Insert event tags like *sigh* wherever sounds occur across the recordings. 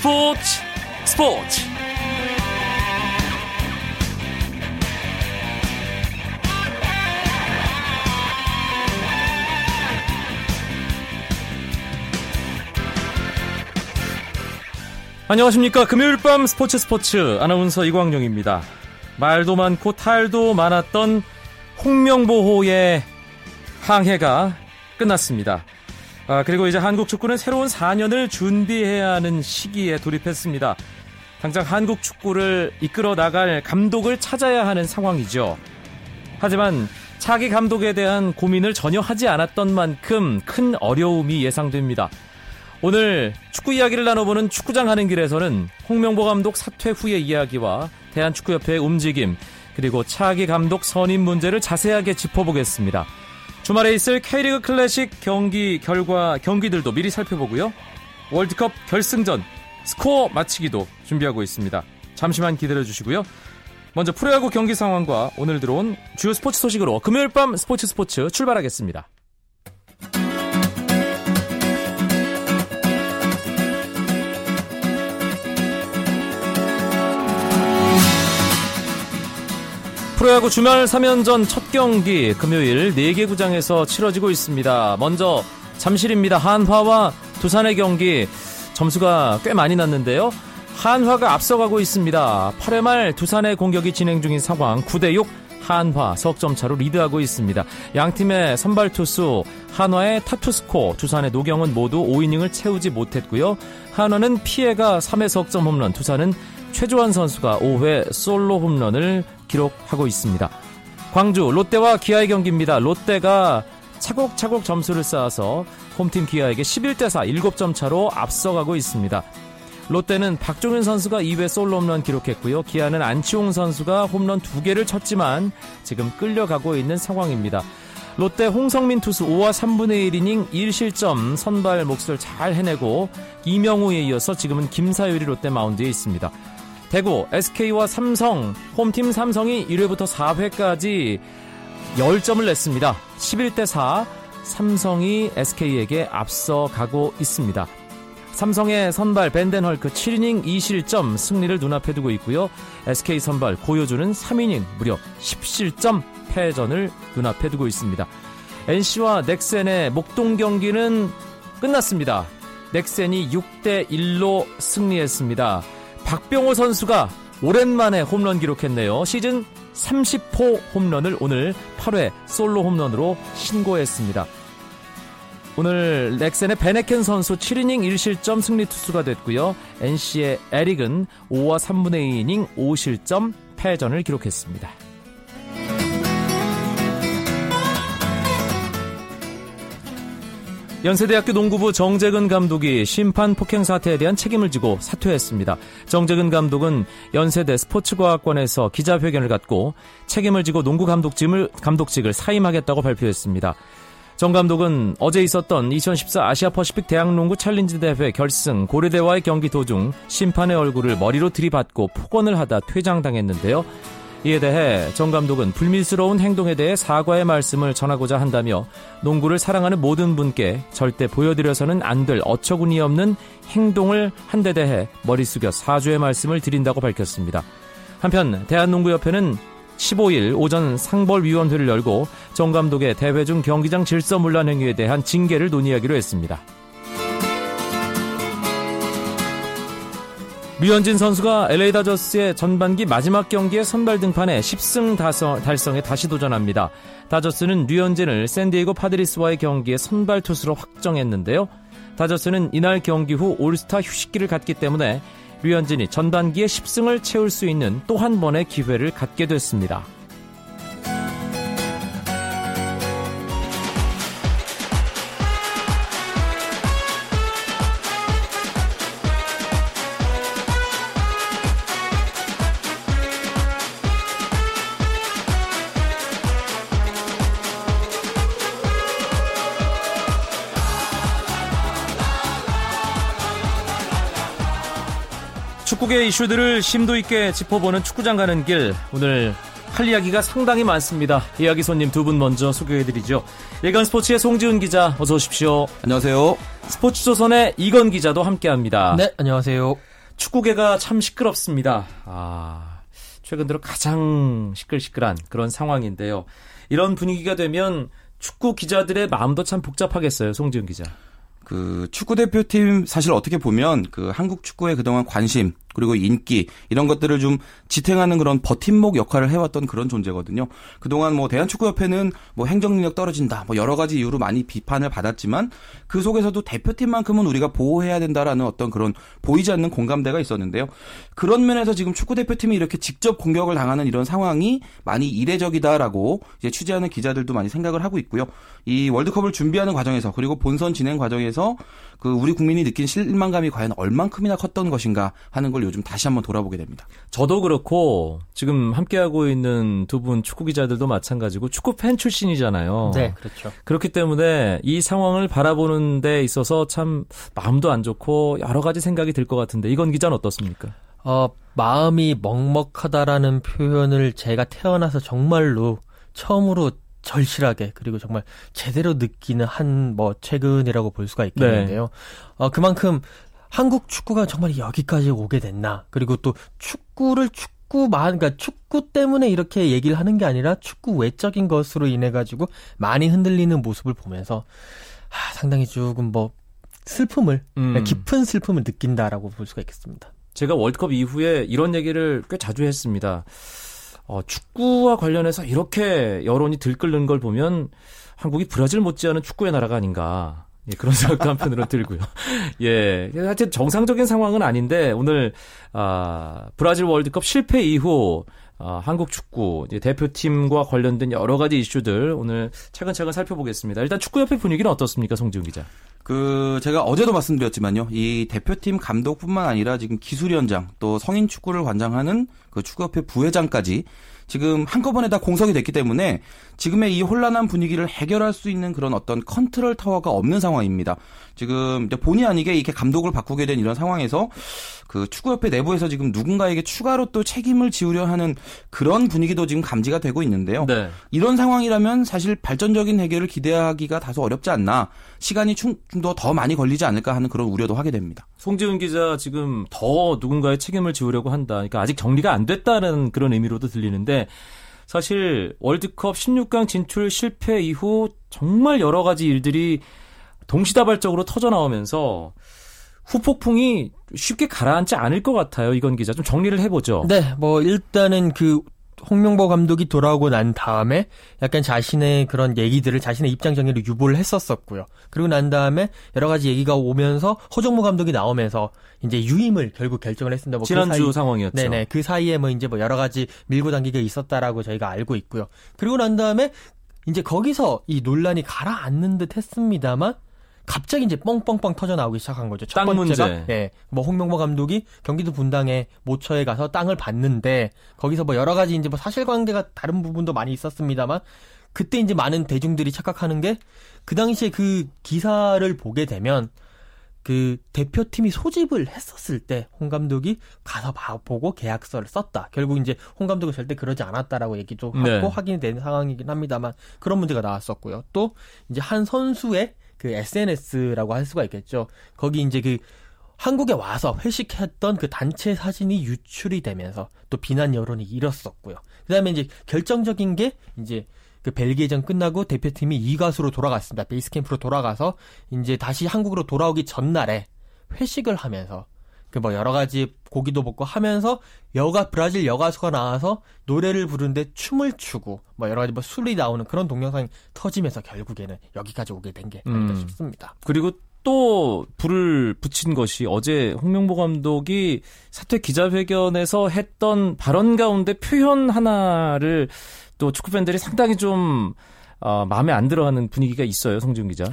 스포츠 스포츠. 안녕하십니까. 금요일 밤 스포츠 스포츠. 아나운서 이광용입니다. 말도 많고 탈도 많았던 홍명보호의 항해가 끝났습니다 아, 그리고 이제 한국 축구는 새로운 4년을 준비해야 하는 시기에 돌입했습니다. 당장 한국 축구를 이끌어 나갈 감독을 찾아야 하는 상황이죠. 하지만 차기 감독에 대한 고민을 전혀 하지 않았던 만큼 큰 어려움이 예상됩니다. 오늘 축구 이야기를 나눠보는 축구장 하는 길에서는 홍명보 감독 사퇴 후의 이야기와 대한축구협회의 움직임, 그리고 차기 감독 선임 문제를 자세하게 짚어보겠습니다. 주말에 있을 K리그 클래식 경기 결과 경기들도 미리 살펴보고요. 월드컵 결승전 스코어 맞히기도 준비하고 있습니다. 잠시만 기다려 주시고요. 먼저 프로야구 경기 상황과 오늘 들어온 주요 스포츠 소식으로 금요일 밤 스포츠 스포츠 출발하겠습니다. 프로야구 주말 3연전 첫 경기 금요일 4개 구장에서 치러지고 있습니다. 먼저 잠실입니다. 한화와 두산의 경기 점수가 꽤 많이 났는데요. 한화가 앞서가고 있습니다. 8회 말 두산의 공격이 진행 중인 상황 9대6 한화 석점 차로 리드하고 있습니다. 양 팀의 선발 투수 한화의 타투스코, 두산의 노경은 모두 5이닝을 채우지 못했고요. 한화는 피해가 3회 석점 홈런, 두산은 최조한 선수가 5회 솔로 홈런을 기록하고 있습니다. 광주 롯데와 기아의 경기입니다. 롯데가 차곡차곡 점수를 쌓아서 홈팀 기아에게 11대 4 7점 차로 앞서가고 있습니다. 롯데는 박종현 선수가 2회 솔로 홈런 기록했고요. 기아는 안치홍 선수가 홈런 2개를 쳤지만 지금 끌려가고 있는 상황입니다. 롯데 홍성민 투수 5와 3분의 1이닝 1실점 선발 몫을 잘 해내고 이명우에 이어서 지금은 김사율이 롯데 마운드에 있습니다. 대구, SK와 삼성, 홈팀 삼성이 1회부터 4회까지 10점을 냈습니다. 11대 4, 삼성이 SK에게 앞서가고 있습니다. 삼성의 선발 벤덴헐크 7이닝 2실점 승리를 눈앞에 두고 있고요. SK 선발 고효주는 3이닝 무려 10실점 패전을 눈앞에 두고 있습니다. NC와 넥센의 목동 경기는 끝났습니다. 넥센이 6대 1로 승리했습니다. 박병호 선수가 오랜만에 홈런 기록했네요. 시즌 30호 홈런을 오늘 8회 솔로 홈런으로 신고했습니다. 오늘 렉센의 베네켄 선수 7이닝 1실점 승리 투수가 됐고요. NC의 에릭은 5와 3분의 2이닝 5실점 패전을 기록했습니다. 연세대학교 농구부 정재근 감독이 심판 폭행 사태에 대한 책임을 지고 사퇴했습니다. 정재근 감독은 연세대 스포츠과학관에서 기자회견을 갖고 책임을 지고 농구 감독직을, 감독직을 사임하겠다고 발표했습니다. 정 감독은 어제 있었던 2014 아시아 퍼시픽 대학농구 챌린지 대회 결승 고려대와의 경기 도중 심판의 얼굴을 머리로 들이받고 폭언을 하다 퇴장당했는데요. 이에 대해 정 감독은 불미스러운 행동에 대해 사과의 말씀을 전하고자 한다며 농구를 사랑하는 모든 분께 절대 보여드려서는 안 될 어처구니 없는 행동을 한 데 대해 머리 숙여 사죄의 말씀을 드린다고 밝혔습니다. 한편 대한농구협회는 15일 오전 상벌위원회를 열고 정 감독의 대회 중 경기장 질서문란 행위에 대한 징계를 논의하기로 했습니다. 류현진 선수가 LA 다저스의 전반기 마지막 경기에 선발 등판해 10승 달성에 다시 도전합니다. 다저스는 류현진을 샌디에고 파드리스와의 경기에 선발 투수로 확정했는데요. 다저스는 이날 경기 후 올스타 휴식기를 갖기 때문에 류현진이 전반기에 10승을 채울 수 있는 또 한 번의 기회를 갖게 됐습니다. 축구계 이슈들을 심도 있게 짚어보는 축구장 가는 길. 오늘 할 이야기가 상당히 많습니다. 이야기 손님 두 분 먼저 소개해드리죠. 예간 스포츠의 송지훈 기자 어서 오십시오. 안녕하세요. 스포츠조선의 이건 기자도 함께합니다. 네, 안녕하세요. 축구계가 참 시끄럽습니다. 아, 최근 들어 가장 시끌시끌한 그런 상황인데요. 이런 분위기가 되면 축구 기자들의 마음도 참 복잡하겠어요, 송지은 기자. 그 축구 대표팀 사실 어떻게 보면 그 한국 축구의 그동안 관심 그리고 인기 이런 것들을 좀 지탱하는 그런 버팀목 역할을 해왔던 그런 존재거든요. 그동안 뭐 대한축구협회는 뭐 행정능력 떨어진다, 뭐 여러 가지 이유로 많이 비판을 받았지만 그 속에서도 대표팀만큼은 우리가 보호해야 된다라는 어떤 그런 보이지 않는 공감대가 있었는데요. 그런 면에서 지금 축구 대표팀이 이렇게 직접 공격을 당하는 이런 상황이 많이 이례적이다라고 이제 취재하는 기자들도 많이 생각을 하고 있고요. 이 월드컵을 준비하는 과정에서 그리고 본선 진행 과정에서 그 우리 국민이 느낀 실망감이 과연 얼만큼이나 컸던 것인가 하는 걸 요즘 다시 한번 돌아보게 됩니다. 저도 그렇고 지금 함께하고 있는 두 분 축구 기자들도 마찬가지고 축구 팬 출신이잖아요. 네, 그렇죠. 그렇기 때문에 이 상황을 바라보는 데 있어서 참 마음도 안 좋고 여러 가지 생각이 들 것 같은데 이건 기자는 어떻습니까? 어, 마음이 먹먹하다라는 표현을 제가 태어나서 정말로 처음으로 절실하게 그리고 정말 제대로 느끼는 한 뭐 최근이라고 볼 수가 있겠는데요. 네. 어, 그만큼 한국 축구가 정말 여기까지 오게 됐나. 그리고 또 축구를 축구만, 그러니까 축구 때문에 이렇게 얘기를 하는 게 아니라 축구 외적인 것으로 인해 가지고 많이 흔들리는 모습을 보면서 아, 상당히 조금 뭐 슬픔을, 음. 깊은 슬픔을 느낀다라고 볼 수가 있겠습니다. 제가 월드컵 이후에 이런 얘기를 꽤 자주 했습니다. 어, 축구와 관련해서 이렇게 여론이 들끓는 걸 보면 한국이 브라질 못지않은 축구의 나라가 아닌가. 예, 그런 *laughs* 생각도 한편으로 들고요. *laughs* 예. 하여튼 정상적인 상황은 아닌데, 오늘, 아, 브라질 월드컵 실패 이후, 아, 한국 축구 대표팀과 관련된 여러 가지 이슈들 오늘 차근차근 살펴보겠습니다. 일단 축구협회 분위기는 어떻습니까, 송지훈 기자? 그 제가 어제도 말씀드렸지만요, 이 대표팀 감독뿐만 아니라 지금 기술위원장 또 성인 축구를 관장하는 그 축구협회 부회장까지 지금 한꺼번에 다 공석이 됐기 때문에 지금의 이 혼란한 분위기를 해결할 수 있는 그런 어떤 컨트롤 타워가 없는 상황입니다. 지금 본의 아니게 이렇게 감독을 바꾸게 된 이런 상황에서 그 축구협회 내부에서 지금 누군가에게 추가로 또 책임을 지우려 하는 그런 분위기도 지금 감지가 되고 있는데요. 네. 이런 상황이라면 사실 발전적인 해결을 기대하기가 다소 어렵지 않나 시간이 좀 더더 많이 걸리지 않을까 하는 그런 우려도 하게 됩니다. 송지훈 기자 지금 더 누군가의 책임을 지우려고 한다. 그러니까 아직 정리가 안 됐다는 그런 의미로도 들리는데 사실 월드컵 16강 진출 실패 이후 정말 여러 가지 일들이 동시다발적으로 터져 나오면서 후폭풍이 쉽게 가라앉지 않을 것 같아요. 이건 기자 좀 정리를 해보죠. 네, 뭐 일단은 그 홍명보 감독이 돌아오고 난 다음에 약간 자신의 그런 얘기들을 자신의 입장 정리를 유보를 했었었고요. 그리고 난 다음에 여러 가지 얘기가 오면서 허정무 감독이 나오면서 이제 유임을 결국 결정을 했습니다. 뭐그 지난주 그 상황이었죠. 네네. 그 사이에 뭐 이제 뭐 여러 가지 밀고 당기가 있었다라고 저희가 알고 있고요. 그리고 난 다음에 이제 거기서 이 논란이 가라앉는 듯 했습니다만 갑자기 이제 뻥뻥뻥 터져 나오기 시작한 거죠. 첫 번째가 문제. 예, 뭐 홍명보 감독이 경기도 분당에 모처에 가서 땅을 봤는데 거기서 뭐 여러 가지 이제 뭐 사실관계가 다른 부분도 많이 있었습니다만 그때 이제 많은 대중들이 착각하는 게 그 당시에 그 기사를 보게 되면 그 대표팀이 소집을 했었을 때 홍 감독이 가서 보고 계약서를 썼다. 결국 이제 홍 감독은 절대 그러지 않았다라고 얘기도 하고 네. 확인이 된 상황이긴 합니다만 그런 문제가 나왔었고요. 또 이제 한 선수의 그 SNS라고 할 수가 있겠죠. 거기 이제 그 한국에 와서 회식했던 그 단체 사진이 유출이 되면서 또 비난 여론이 일었었고요. 그다음에 이제 결정적인 게 이제 그 벨기에전 끝나고 대표팀이 이가수로 돌아갔습니다. 베이스 캠프로 돌아가서 이제 다시 한국으로 돌아오기 전날에 회식을 하면서 그뭐 여러 가지 고기도 먹고 하면서 여가 브라질 여가수가 나와서 노래를 부르는데 춤을 추고 뭐 여러 가지 뭐 술이 나오는 그런 동영상이 터지면서 결국에는 여기까지 오게 된 게 아닌가 음. 싶습니다. 그리고 또 불을 붙인 것이 어제 홍명보 감독이 사퇴 기자회견에서 했던 발언 가운데 표현 하나를 또 축구 팬들이 상당히 좀 어, 마음에 안 들어하는 분위기가 있어요, 성준 기자.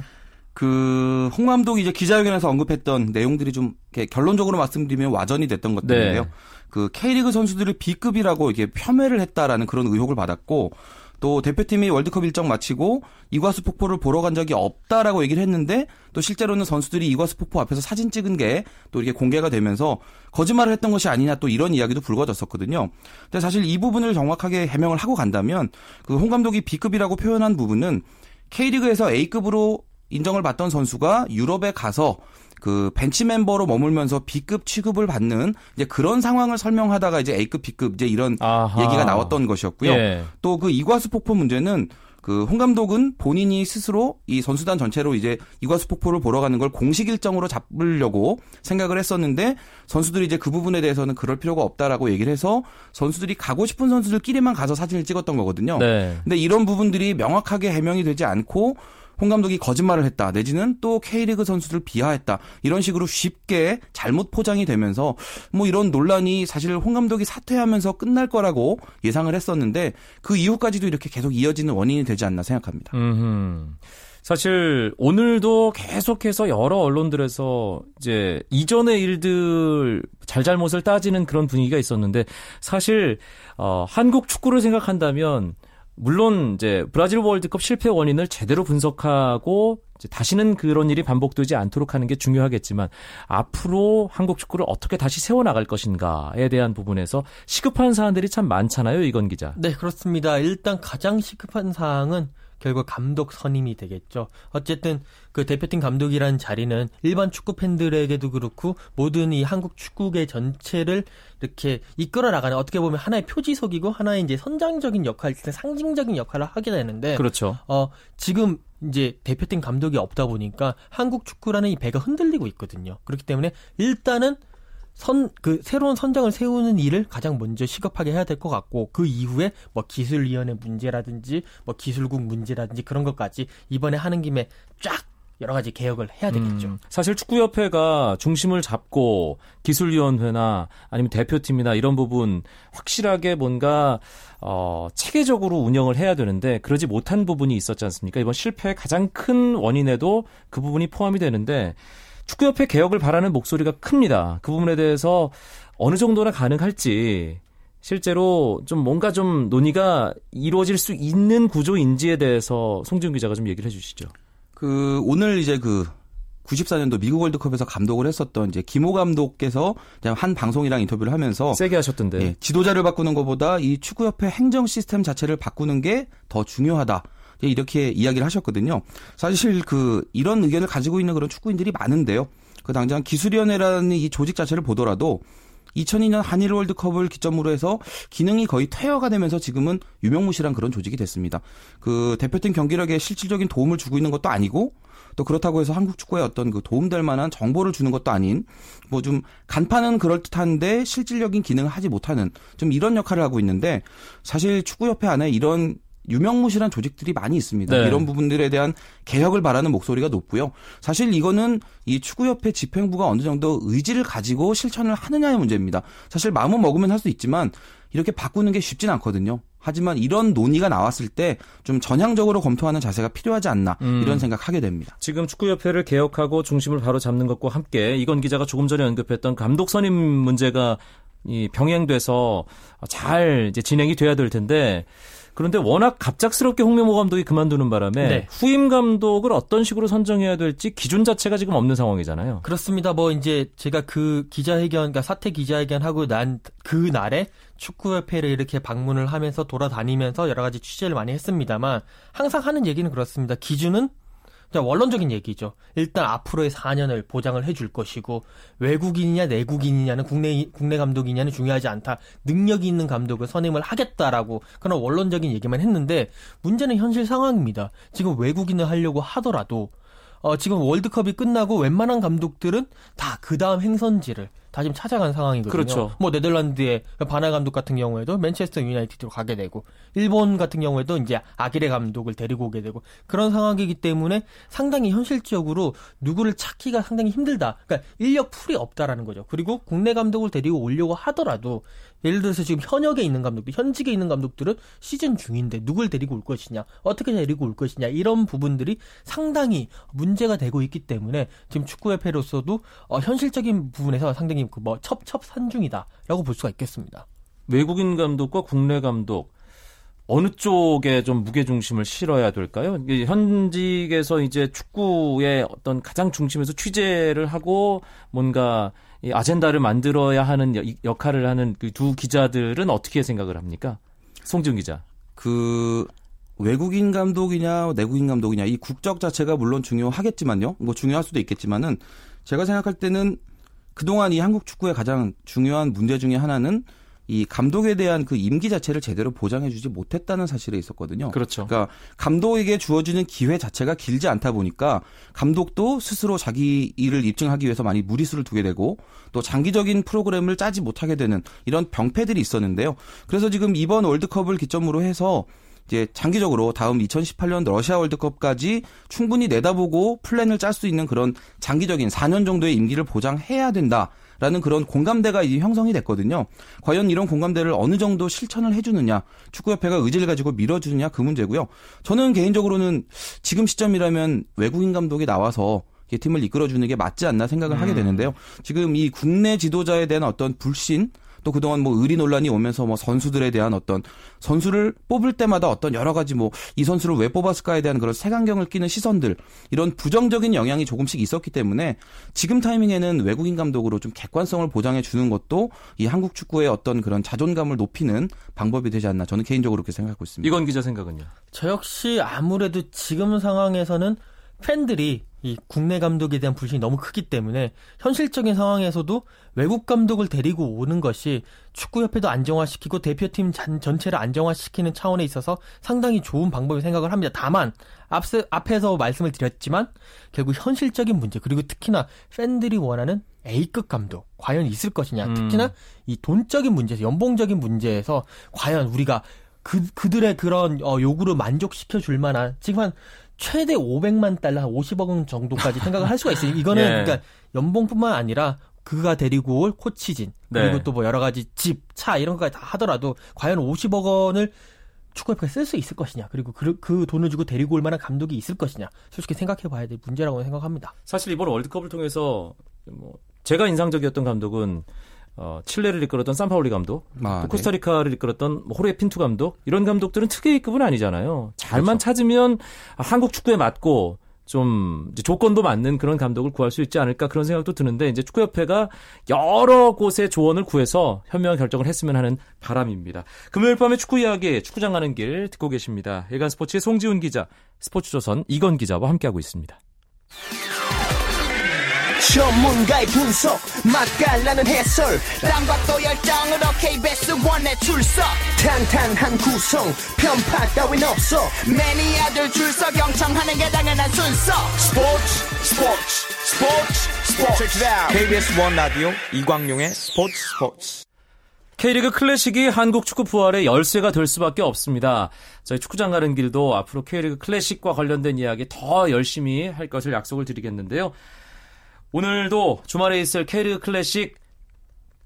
그 홍 감독이 이제 기자회견에서 언급했던 내용들이 좀 결론적으로 말씀드리면 와전이 됐던 것들인데요. 네. 그 K리그 선수들을 B급이라고 이게 폄훼를 했다라는 그런 의혹을 받았고 또 대표팀이 월드컵 일정 마치고 이과수 폭포를 보러 간 적이 없다라고 얘기를 했는데 또 실제로는 선수들이 이과수 폭포 앞에서 사진 찍은 게 또 이렇게 공개가 되면서 거짓말을 했던 것이 아니냐 또 이런 이야기도 불거졌었거든요. 근데 사실 이 부분을 정확하게 해명을 하고 간다면 그 홍 감독이 B급이라고 표현한 부분은 K리그에서 A급으로 인정을 받던 선수가 유럽에 가서 그 벤치 멤버로 머물면서 B급 취급을 받는 이제 그런 상황을 설명하다가 이제 A급, B급 이제 이런 아하. 얘기가 나왔던 것이었고요. 예. 또그 이과수 폭포 문제는 그홍 감독은 본인이 스스로 이 선수단 전체로 이제 이과수 폭포를 보러 가는 걸 공식 일정으로 잡으려고 생각을 했었는데 선수들이 이제 그 부분에 대해서는 그럴 필요가 없다라고 얘기를 해서 선수들이 가고 싶은 선수들끼리만 가서 사진을 찍었던 거거든요. 네. 근데 이런 부분들이 명확하게 해명이 되지 않고 홍 감독이 거짓말을 했다 내지는 또 K리그 선수들 비하했다 이런 식으로 쉽게 잘못 포장이 되면서 뭐 이런 논란이 사실 홍 감독이 사퇴하면서 끝날 거라고 예상을 했었는데 그 이후까지도 이렇게 계속 이어지는 원인이 되지 않나 생각합니다. 음흠. 사실 오늘도 계속해서 여러 언론들에서 이제 이전의 일들 잘잘못을 따지는 그런 분위기가 있었는데 사실 어 한국 축구를 생각한다면 물론 이제 브라질 월드컵 실패 원인을 제대로 분석하고 다시는 그런 일이 반복되지 않도록 하는 게 중요하겠지만 앞으로 한국 축구를 어떻게 다시 세워 나갈 것인가에 대한 부분에서 시급한 사안들이 참 많잖아요, 이건 기자. 네, 그렇습니다. 일단 가장 시급한 사항은 결국 감독 선임이 되겠죠. 어쨌든 그 대표팀 감독이라는 자리는 일반 축구 팬들에게도 그렇고 모든 이 한국 축구계 전체를 이렇게 이끌어 나가는 어떻게 보면 하나의 표지석이고 하나의 이제 선장적인 역할, 상징적인 역할을 하게 되는데 그렇죠. 어 지금 이제 대표팀 감독이 없다 보니까 한국 축구라는 이 배가 흔들리고 있거든요. 그렇기 때문에 일단은 선, 그, 새로운 선장을 세우는 일을 가장 먼저 시급하게 해야 될 것 같고, 그 이후에 뭐 기술위원회 문제라든지, 뭐 기술국 문제라든지 그런 것까지 이번에 하는 김에 쫙 여러 가지 개혁을 해야 되겠죠. 음, 사실 축구협회가 중심을 잡고 기술위원회나 아니면 대표팀이나 이런 부분 확실하게 뭔가 어, 체계적으로 운영을 해야 되는데 그러지 못한 부분이 있었지 않습니까? 이번 실패의 가장 큰 원인에도 그 부분이 포함이 되는데 축구협회 개혁을 바라는 목소리가 큽니다. 그 부분에 대해서 어느 정도나 가능할지 실제로 좀 뭔가 좀 논의가 이루어질 수 있는 구조인지에 대해서 송지훈 기자가 좀 얘기를 해주시죠. 그 오늘 이제 그 94년도 미국 월드컵에서 감독을 했었던 이제 김호 감독께서 한 방송이랑 인터뷰를 하면서 세게 하셨던데 예, 지도자를 바꾸는 것보다 이 축구협회 행정 시스템 자체를 바꾸는 게 더 중요하다. 이렇게 이야기를 하셨거든요. 사실 그 이런 의견을 가지고 있는 그런 축구인들이 많은데요. 그 당장 기술위원회라는 이 조직 자체를 보더라도 2002년 한일 월드컵을 기점으로 해서 기능이 거의 퇴화가 되면서 지금은 유명무실한 그런 조직이 됐습니다. 그 대표팀 경기력에 실질적인 도움을 주고 있는 것도 아니고 또 그렇다고 해서 한국 축구에 어떤 그 도움될 만한 정보를 주는 것도 아닌 뭐 좀 간판은 그럴듯한데 실질적인 기능을 하지 못하는 좀 이런 역할을 하고 있는데 사실 축구협회 안에 이런 유명무실한 조직들이 많이 있습니다. 네. 이런 부분들에 대한 개혁을 바라는 목소리가 높고요. 사실 이거는 이 축구협회 집행부가 어느 정도 의지를 가지고 실천을 하느냐의 문제입니다. 사실 마음은 먹으면 할 수 있지만 이렇게 바꾸는 게 쉽진 않거든요. 하지만 이런 논의가 나왔을 때 좀 전향적으로 검토하는 자세가 필요하지 않나 음. 이런 생각하게 됩니다. 지금 축구협회를 개혁하고 중심을 바로 잡는 것과 함께 이건 기자가 조금 전에 언급했던 감독 선임 문제가 이 병행돼서 잘 이제 진행이 돼야 될 텐데 그런데 워낙 갑작스럽게 홍명보 감독이 그만두는 바람에 네. 후임 감독을 어떤 식으로 선정해야 될지 기준 자체가 지금 없는 상황이잖아요. 그렇습니다. 뭐 이제 제가 그 기자회견, 그러니까 사퇴 기자회견 하고 난 그 날에 축구협회를 이렇게 방문을 하면서 돌아다니면서 여러 가지 취재를 많이 했습니다만 항상 하는 얘기는 그렇습니다. 기준은 원론적인 얘기죠. 일단 앞으로의 4년을 보장을 해줄 것이고 외국인이냐 내국인이냐는 국내 국내 감독이냐는 중요하지 않다. 능력이 있는 감독을 선임을 하겠다라고 그런 원론적인 얘기만 했는데 문제는 현실 상황입니다. 지금 외국인을 하려고 하더라도 어, 지금 월드컵이 끝나고 웬만한 감독들은 다 그 다음 행선지를 다 지금 찾아간 상황이거든요. 그렇죠. 뭐 네덜란드의 바나 감독 같은 경우에도 맨체스터 유나이티드로 가게 되고 일본 같은 경우에도 이제 아기레 감독을 데리고 오게 되고 그런 상황이기 때문에 상당히 현실적으로 누구를 찾기가 상당히 힘들다. 그러니까 인력 풀이 없다라는 거죠. 그리고 국내 감독을 데리고 오려고 하더라도 예를 들어서 지금 현역에 있는 감독들, 현직에 있는 감독들은 시즌 중인데 누굴 데리고 올 것이냐, 어떻게 데리고 올 것이냐 이런 부분들이 상당히 문제가 되고 있기 때문에 지금 축구협회로서도 어, 현실적인 부분에서 상당히 그 뭐 첩첩산중이다라고 볼 수가 있겠습니다. 외국인 감독과 국내 감독 어느 쪽에 좀 무게 중심을 실어야 될까요? 현직에서 이제 축구의 어떤 가장 중심에서 취재를 하고 뭔가 이 아젠다를 만들어야 하는 역할을 하는 그 두 기자들은 어떻게 생각을 합니까? 송지훈 기자. 그 외국인 감독이냐 내국인 감독이냐 이 국적 자체가 물론 중요하겠지만요. 뭐 중요할 수도 있겠지만은 제가 생각할 때는 그동안 이 한국 축구의 가장 중요한 문제 중에 하나는 이 감독에 대한 그 임기 자체를 제대로 보장해주지 못했다는 사실에 있었거든요. 그렇죠. 그러니까 감독에게 주어지는 기회 자체가 길지 않다 보니까 감독도 스스로 자기 일을 입증하기 위해서 많이 무리수를 두게 되고 또 장기적인 프로그램을 짜지 못하게 되는 이런 병폐들이 있었는데요. 그래서 지금 이번 월드컵을 기점으로 해서 이제 장기적으로 다음 2018년 러시아 월드컵까지 충분히 내다보고 플랜을 짤 수 있는 그런 장기적인 4년 정도의 임기를 보장해야 된다. 라는 그런 공감대가 이제 형성이 됐거든요. 과연 이런 공감대를 어느 정도 실천을 해주느냐, 축구협회가 의지를 가지고 밀어주느냐 그 문제고요. 저는 개인적으로는 지금 시점이라면 외국인 감독이 나와서 팀을 이끌어주는 게 맞지 않나 생각을 하게 음. 되는데요. 지금 이 국내 지도자에 대한 어떤 불신 또 그동안 뭐 의리 논란이 오면서 뭐 선수들에 대한 어떤 선수를 뽑을 때마다 어떤 여러 가지 뭐 이 선수를 왜 뽑았을까에 대한 그런 색안경을 끼는 시선들 이런 부정적인 영향이 조금씩 있었기 때문에 지금 타이밍에는 외국인 감독으로 좀 객관성을 보장해 주는 것도 이 한국 축구의 어떤 그런 자존감을 높이는 방법이 되지 않나 저는 개인적으로 그렇게 생각하고 있습니다. 이건 기자 생각은요? 저 역시 아무래도 지금 상황에서는 팬들이 이 국내 감독에 대한 불신이 너무 크기 때문에 현실적인 상황에서도 외국 감독을 데리고 오는 것이 축구협회도 안정화시키고 대표팀 전체를 안정화시키는 차원에 있어서 상당히 좋은 방법이 생각을 합니다. 다만 앞서, 앞에서 말씀을 드렸지만 결국 현실적인 문제 그리고 특히나 팬들이 원하는 A급 감독 과연 있을 것이냐 음. 특히나 이 돈적인 문제에서 연봉적인 문제에서 과연 우리가 그, 그들의 그런 어, 요구를 만족시켜 줄 만한 지금 한 최대 500만 달러, 한 50억 원 정도까지 생각을 할 수가 있어요. 이거는 *laughs* 예. 그러니까 연봉뿐만 아니라 그가 데리고 올 코치진 그리고 네. 또뭐 여러 가지 집, 차 이런 것까지 다 하더라도 과연 50억 원을 축구협회가 쓸 수 있을 것이냐 그리고 그, 그 돈을 주고 데리고 올 만한 감독이 있을 것이냐 솔직히 생각해 봐야 될 문제라고 생각합니다. 사실 이번 월드컵을 통해서 뭐 제가 인상적이었던 감독은 어, 칠레를 이끌었던 산파울리 감독, 아, 또 코스타리카를 이끌었던 뭐 호레 핀투 감독 이런 감독들은 특혜급은 아니잖아요. 잘만 그렇죠. 찾으면 한국 축구에 맞고 좀 조건도 맞는 그런 감독을 구할 수 있지 않을까 그런 생각도 드는데 이제 축구협회가 여러 곳의 조언을 구해서 현명한 결정을 했으면 하는 바람입니다. 금요일 밤에 축구 이야기 축구장 가는 길 듣고 계십니다. 일간 스포츠의 송지훈 기자, 스포츠조선 이건 기자와 함께하고 있습니다. 전문가의 분석 맛깔나는 해설. 또 열정으로 KBS 원에 출석. 탄탄한 구성 편파 따윈 없어. 매니아들 줄서 경청하는 게 당연한 순서. 스포츠 스포츠 스포츠 스포츠. KBS one 라디오 이광용의 스포츠 스포츠. K리그 클래식이 한국 축구 부활의 열쇠가 될 수밖에 없습니다. 저희 축구장 가는 길도 앞으로 K리그 클래식과 관련된 이야기 더 열심히 할 것을 약속을 드리겠는데요. 오늘도 주말에 있을 K리그 클래식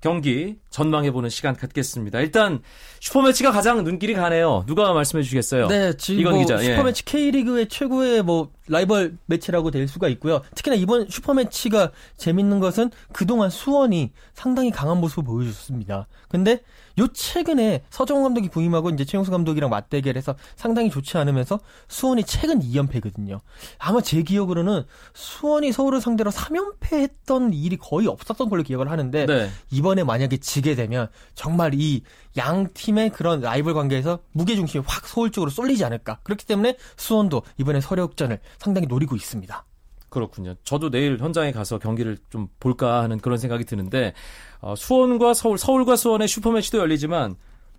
경기 전망해보는 시간 갖겠습니다. 일단 슈퍼매치가 가장 눈길이 가네요. 누가 말씀해 주시겠어요? 네, 지금 이건 뭐 기자. 예. 슈퍼매치 예. K리그의 최고의 뭐 라이벌 매치라고 될 수가 있고요. 특히나 이번 슈퍼매치가 재밌는 것은 그동안 수원이 상당히 강한 모습을 보여줬습니다. 근데 요 최근에 서정훈 감독이 부임하고 이제 최용수 감독이랑 맞대결해서 상당히 좋지 않으면서 수원이 최근 2연패거든요. 아마 제 기억으로는 수원이 서울을 상대로 3연패 했던 일이 거의 없었던 걸로 기억을 하는데 네. 이번에 만약에 지게 되면 정말 이 양 팀의 그런 라이벌 관계에서 무게 중심이 확 서울 쪽으로 쏠리지 않을까. 그렇기 때문에 수원도 이번에 서력전을 상당히 노리고 있습니다. 그렇군요. 저도 내일 현장에 가서 경기를 좀 볼까 하는 그런 생각이 드는데 어, 수원과 서울, 서울과 수원의 슈퍼매치도 열리지만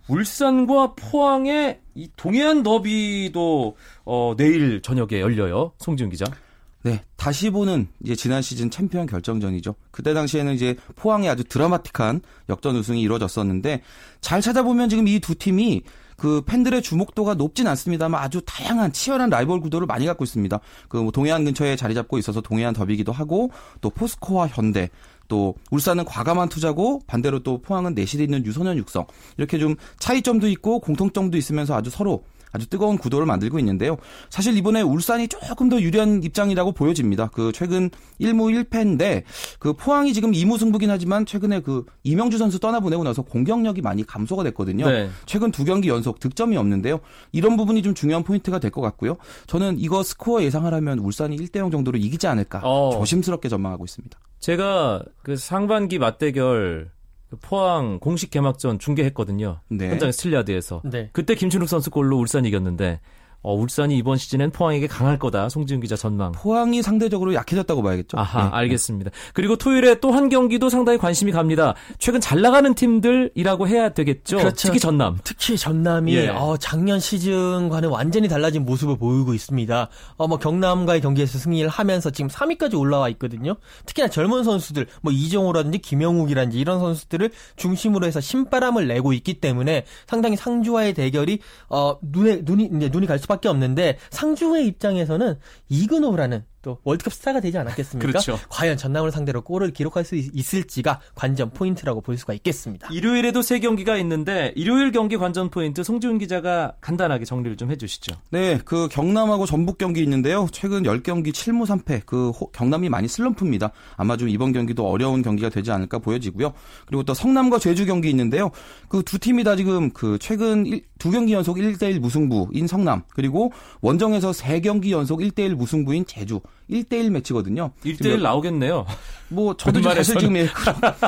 울산과 포항의 이 동해안 더비도 어, 내일 저녁에 열려요. 송지훈 기자. 네, 다시 보는 이제 지난 시즌 챔피언 결정전이죠. 그때 당시에는 이제 포항이 아주 드라마틱한 역전 우승이 이루어졌었는데 잘 찾아보면 지금 이 두 팀이 그 팬들의 주목도가 높진 않습니다만 아주 다양한 치열한 라이벌 구도를 많이 갖고 있습니다. 그 뭐 동해안 근처에 자리 잡고 있어서 동해안 더비기도 하고 또 포스코와 현대 또 울산은 과감한 투자고 반대로 또 포항은 내실이 있는 유소년 육성 이렇게 좀 차이점도 있고 공통점도 있으면서 아주 서로 아주 뜨거운 구도를 만들고 있는데요. 사실 이번에 울산이 조금 더 유리한 입장이라고 보여집니다. 그 최근 1무 1패인데 그 포항이 지금 2무 승부긴 하지만 최근에 그 이명주 선수 떠나보내고 나서 공격력이 많이 감소가 됐거든요. 네. 최근 두 경기 연속 득점이 없는데요. 이런 부분이 좀 중요한 포인트가 될 것 같고요. 저는 이거 스코어 예상하라면 울산이 1대 0 정도로 이기지 않을까 어. 조심스럽게 전망하고 있습니다. 제가 그 상반기 맞대결 그 포항 공식 개막전 중계했거든요. 네. 현장 스틸야드에서. 네. 그때 김신욱 선수 골로 울산이 이겼는데 어, 울산이 이번 시즌엔 포항에게 강할 거다. 송지훈 기자 전망. 포항이 상대적으로 약해졌다고 봐야겠죠. 아하, 네. 알겠습니다. 그리고 토요일에 또 한 경기도 상당히 관심이 갑니다. 최근 잘 나가는 팀들이라고 해야 되겠죠. 그렇죠. 특히 전남. 특히 전남이 예. 어, 작년 시즌과는 완전히 달라진 모습을 보이고 있습니다. 어, 뭐 경남과의 경기에서 승리를 하면서 지금 3위까지 올라와 있거든요. 특히나 젊은 선수들, 뭐 이종호라든지 김영욱이라든지 이런 선수들을 중심으로 해서 신바람을 내고 있기 때문에 상당히 상주와의 대결이 어, 눈에 눈이 이제 눈이 갈 수밖에 없는데 상주의 입장에서는 이근호라는 또 월드컵 스타가 되지 않았겠습니까? 그렇죠. 과연 전남을 상대로 골을 기록할 수 있- 있을지가 관전 포인트라고 볼 수가 있겠습니다. 일요일에도 세 경기가 있는데 일요일 경기 관전 포인트 송지훈 기자가 간단하게 정리를 좀 해주시죠. 네, 그 경남하고 전북 경기 있는데요. 최근 10경기 7무 3패. 그 호- 경남이 많이 슬럼프입니다. 아마 좀 이번 경기도 어려운 경기가 되지 않을까 보여지고요. 그리고 또 성남과 제주 경기 있는데요. 그 두 팀이 다 지금 그 최근 일- 두 경기 연속 1대1 무승부인 성남, 그리고 원정에서 세 경기 연속 1대1 무승부인 제주. 1대1 매치거든요. 1대1 나오겠네요. 뭐 저도 사실 지금 예,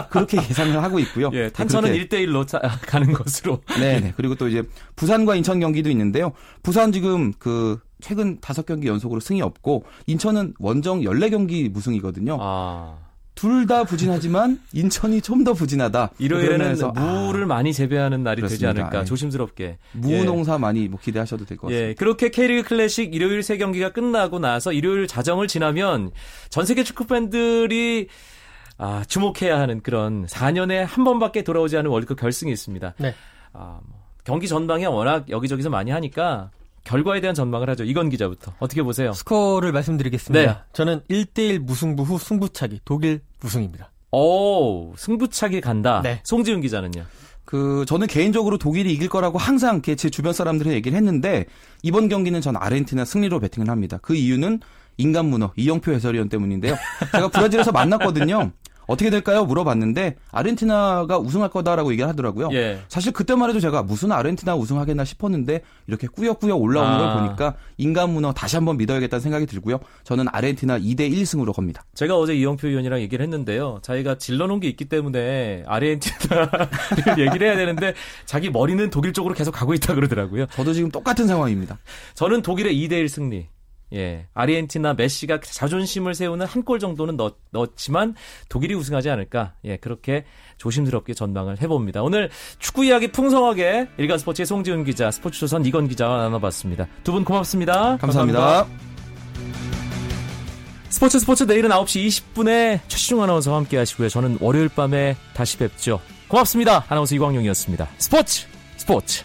그렇게 예상을 하고 있고요. 예, 탄천은 그렇게 1대1로 가는 것으로. 네, 네. 그리고 또 이제 부산과 인천 경기도 있는데요. 부산 지금 그 최근 다섯 경기 연속으로 승이 없고 인천은 원정 14경기 무승이거든요. 아. 둘 다 부진하지만 인천이 좀 더 부진하다. 일요일에는 아, 무를 많이 재배하는 날이 되지 그렇습니다. 않을까 예. 조심스럽게. 무 농사 많이 뭐 기대하셔도 될 것 같습니다. 예, 그렇게 K리그 클래식 일요일 세 경기가 끝나고 나서 일요일 자정을 지나면 전 세계 축구 팬들이 아, 주목해야 하는 그런 4년에 한 번밖에 돌아오지 않은 월드컵 결승이 있습니다. 네. 아, 뭐, 경기 전방에 워낙 여기저기서 많이 하니까 결과에 대한 전망을 하죠. 이건 기자부터 어떻게 보세요? 스코어를 말씀드리겠습니다. 네. 저는 1대1 무승부 후 승부차기 독일 우승입니다. 오, 승부차기 간다. 네. 송지훈 기자는요. 그 저는 개인적으로 독일이 이길 거라고 항상 제 주변 사람들이 얘기를 했는데 이번 경기는 전 아르헨티나 승리로 베팅을 합니다. 그 이유는 인간 문어 이영표 해설위원 때문인데요. 제가 브라질에서 만났거든요. 어떻게 될까요? 물어봤는데 아르헨티나가 우승할 거다라고 얘기를 하더라고요. 예. 사실 그때만 해도 제가 무슨 아르헨티나 우승하겠나 싶었는데 이렇게 꾸역꾸역 올라오는 아. 걸 보니까 인간 문어 다시 한번 믿어야겠다는 생각이 들고요. 저는 아르헨티나 2대 1승으로 겁니다. 제가 어제 이영표 의원이랑 얘기를 했는데요. 자기가 질러놓은 게 있기 때문에 아르헨티나를 *laughs* 얘기를 해야 되는데 자기 머리는 독일 쪽으로 계속 가고 있다 그러더라고요. 저도 지금 똑같은 상황입니다. 저는 독일의 2대 1 승리. 예. 아르헨티나 메시가 자존심을 세우는 한 골 정도는 넣, 넣었지만 독일이 우승하지 않을까. 예. 그렇게 조심스럽게 전망을 해봅니다. 오늘 축구 이야기 풍성하게 일간 스포츠의 송지훈 기자, 스포츠조선 이건 기자와 나눠봤습니다. 두 분 고맙습니다. 감사합니다. 스포츠 스포츠 내일은 9시 20분에 최시중 아나운서와 함께 하시고요. 저는 월요일 밤에 다시 뵙죠. 고맙습니다. 아나운서 이광용이었습니다. 스포츠 스포츠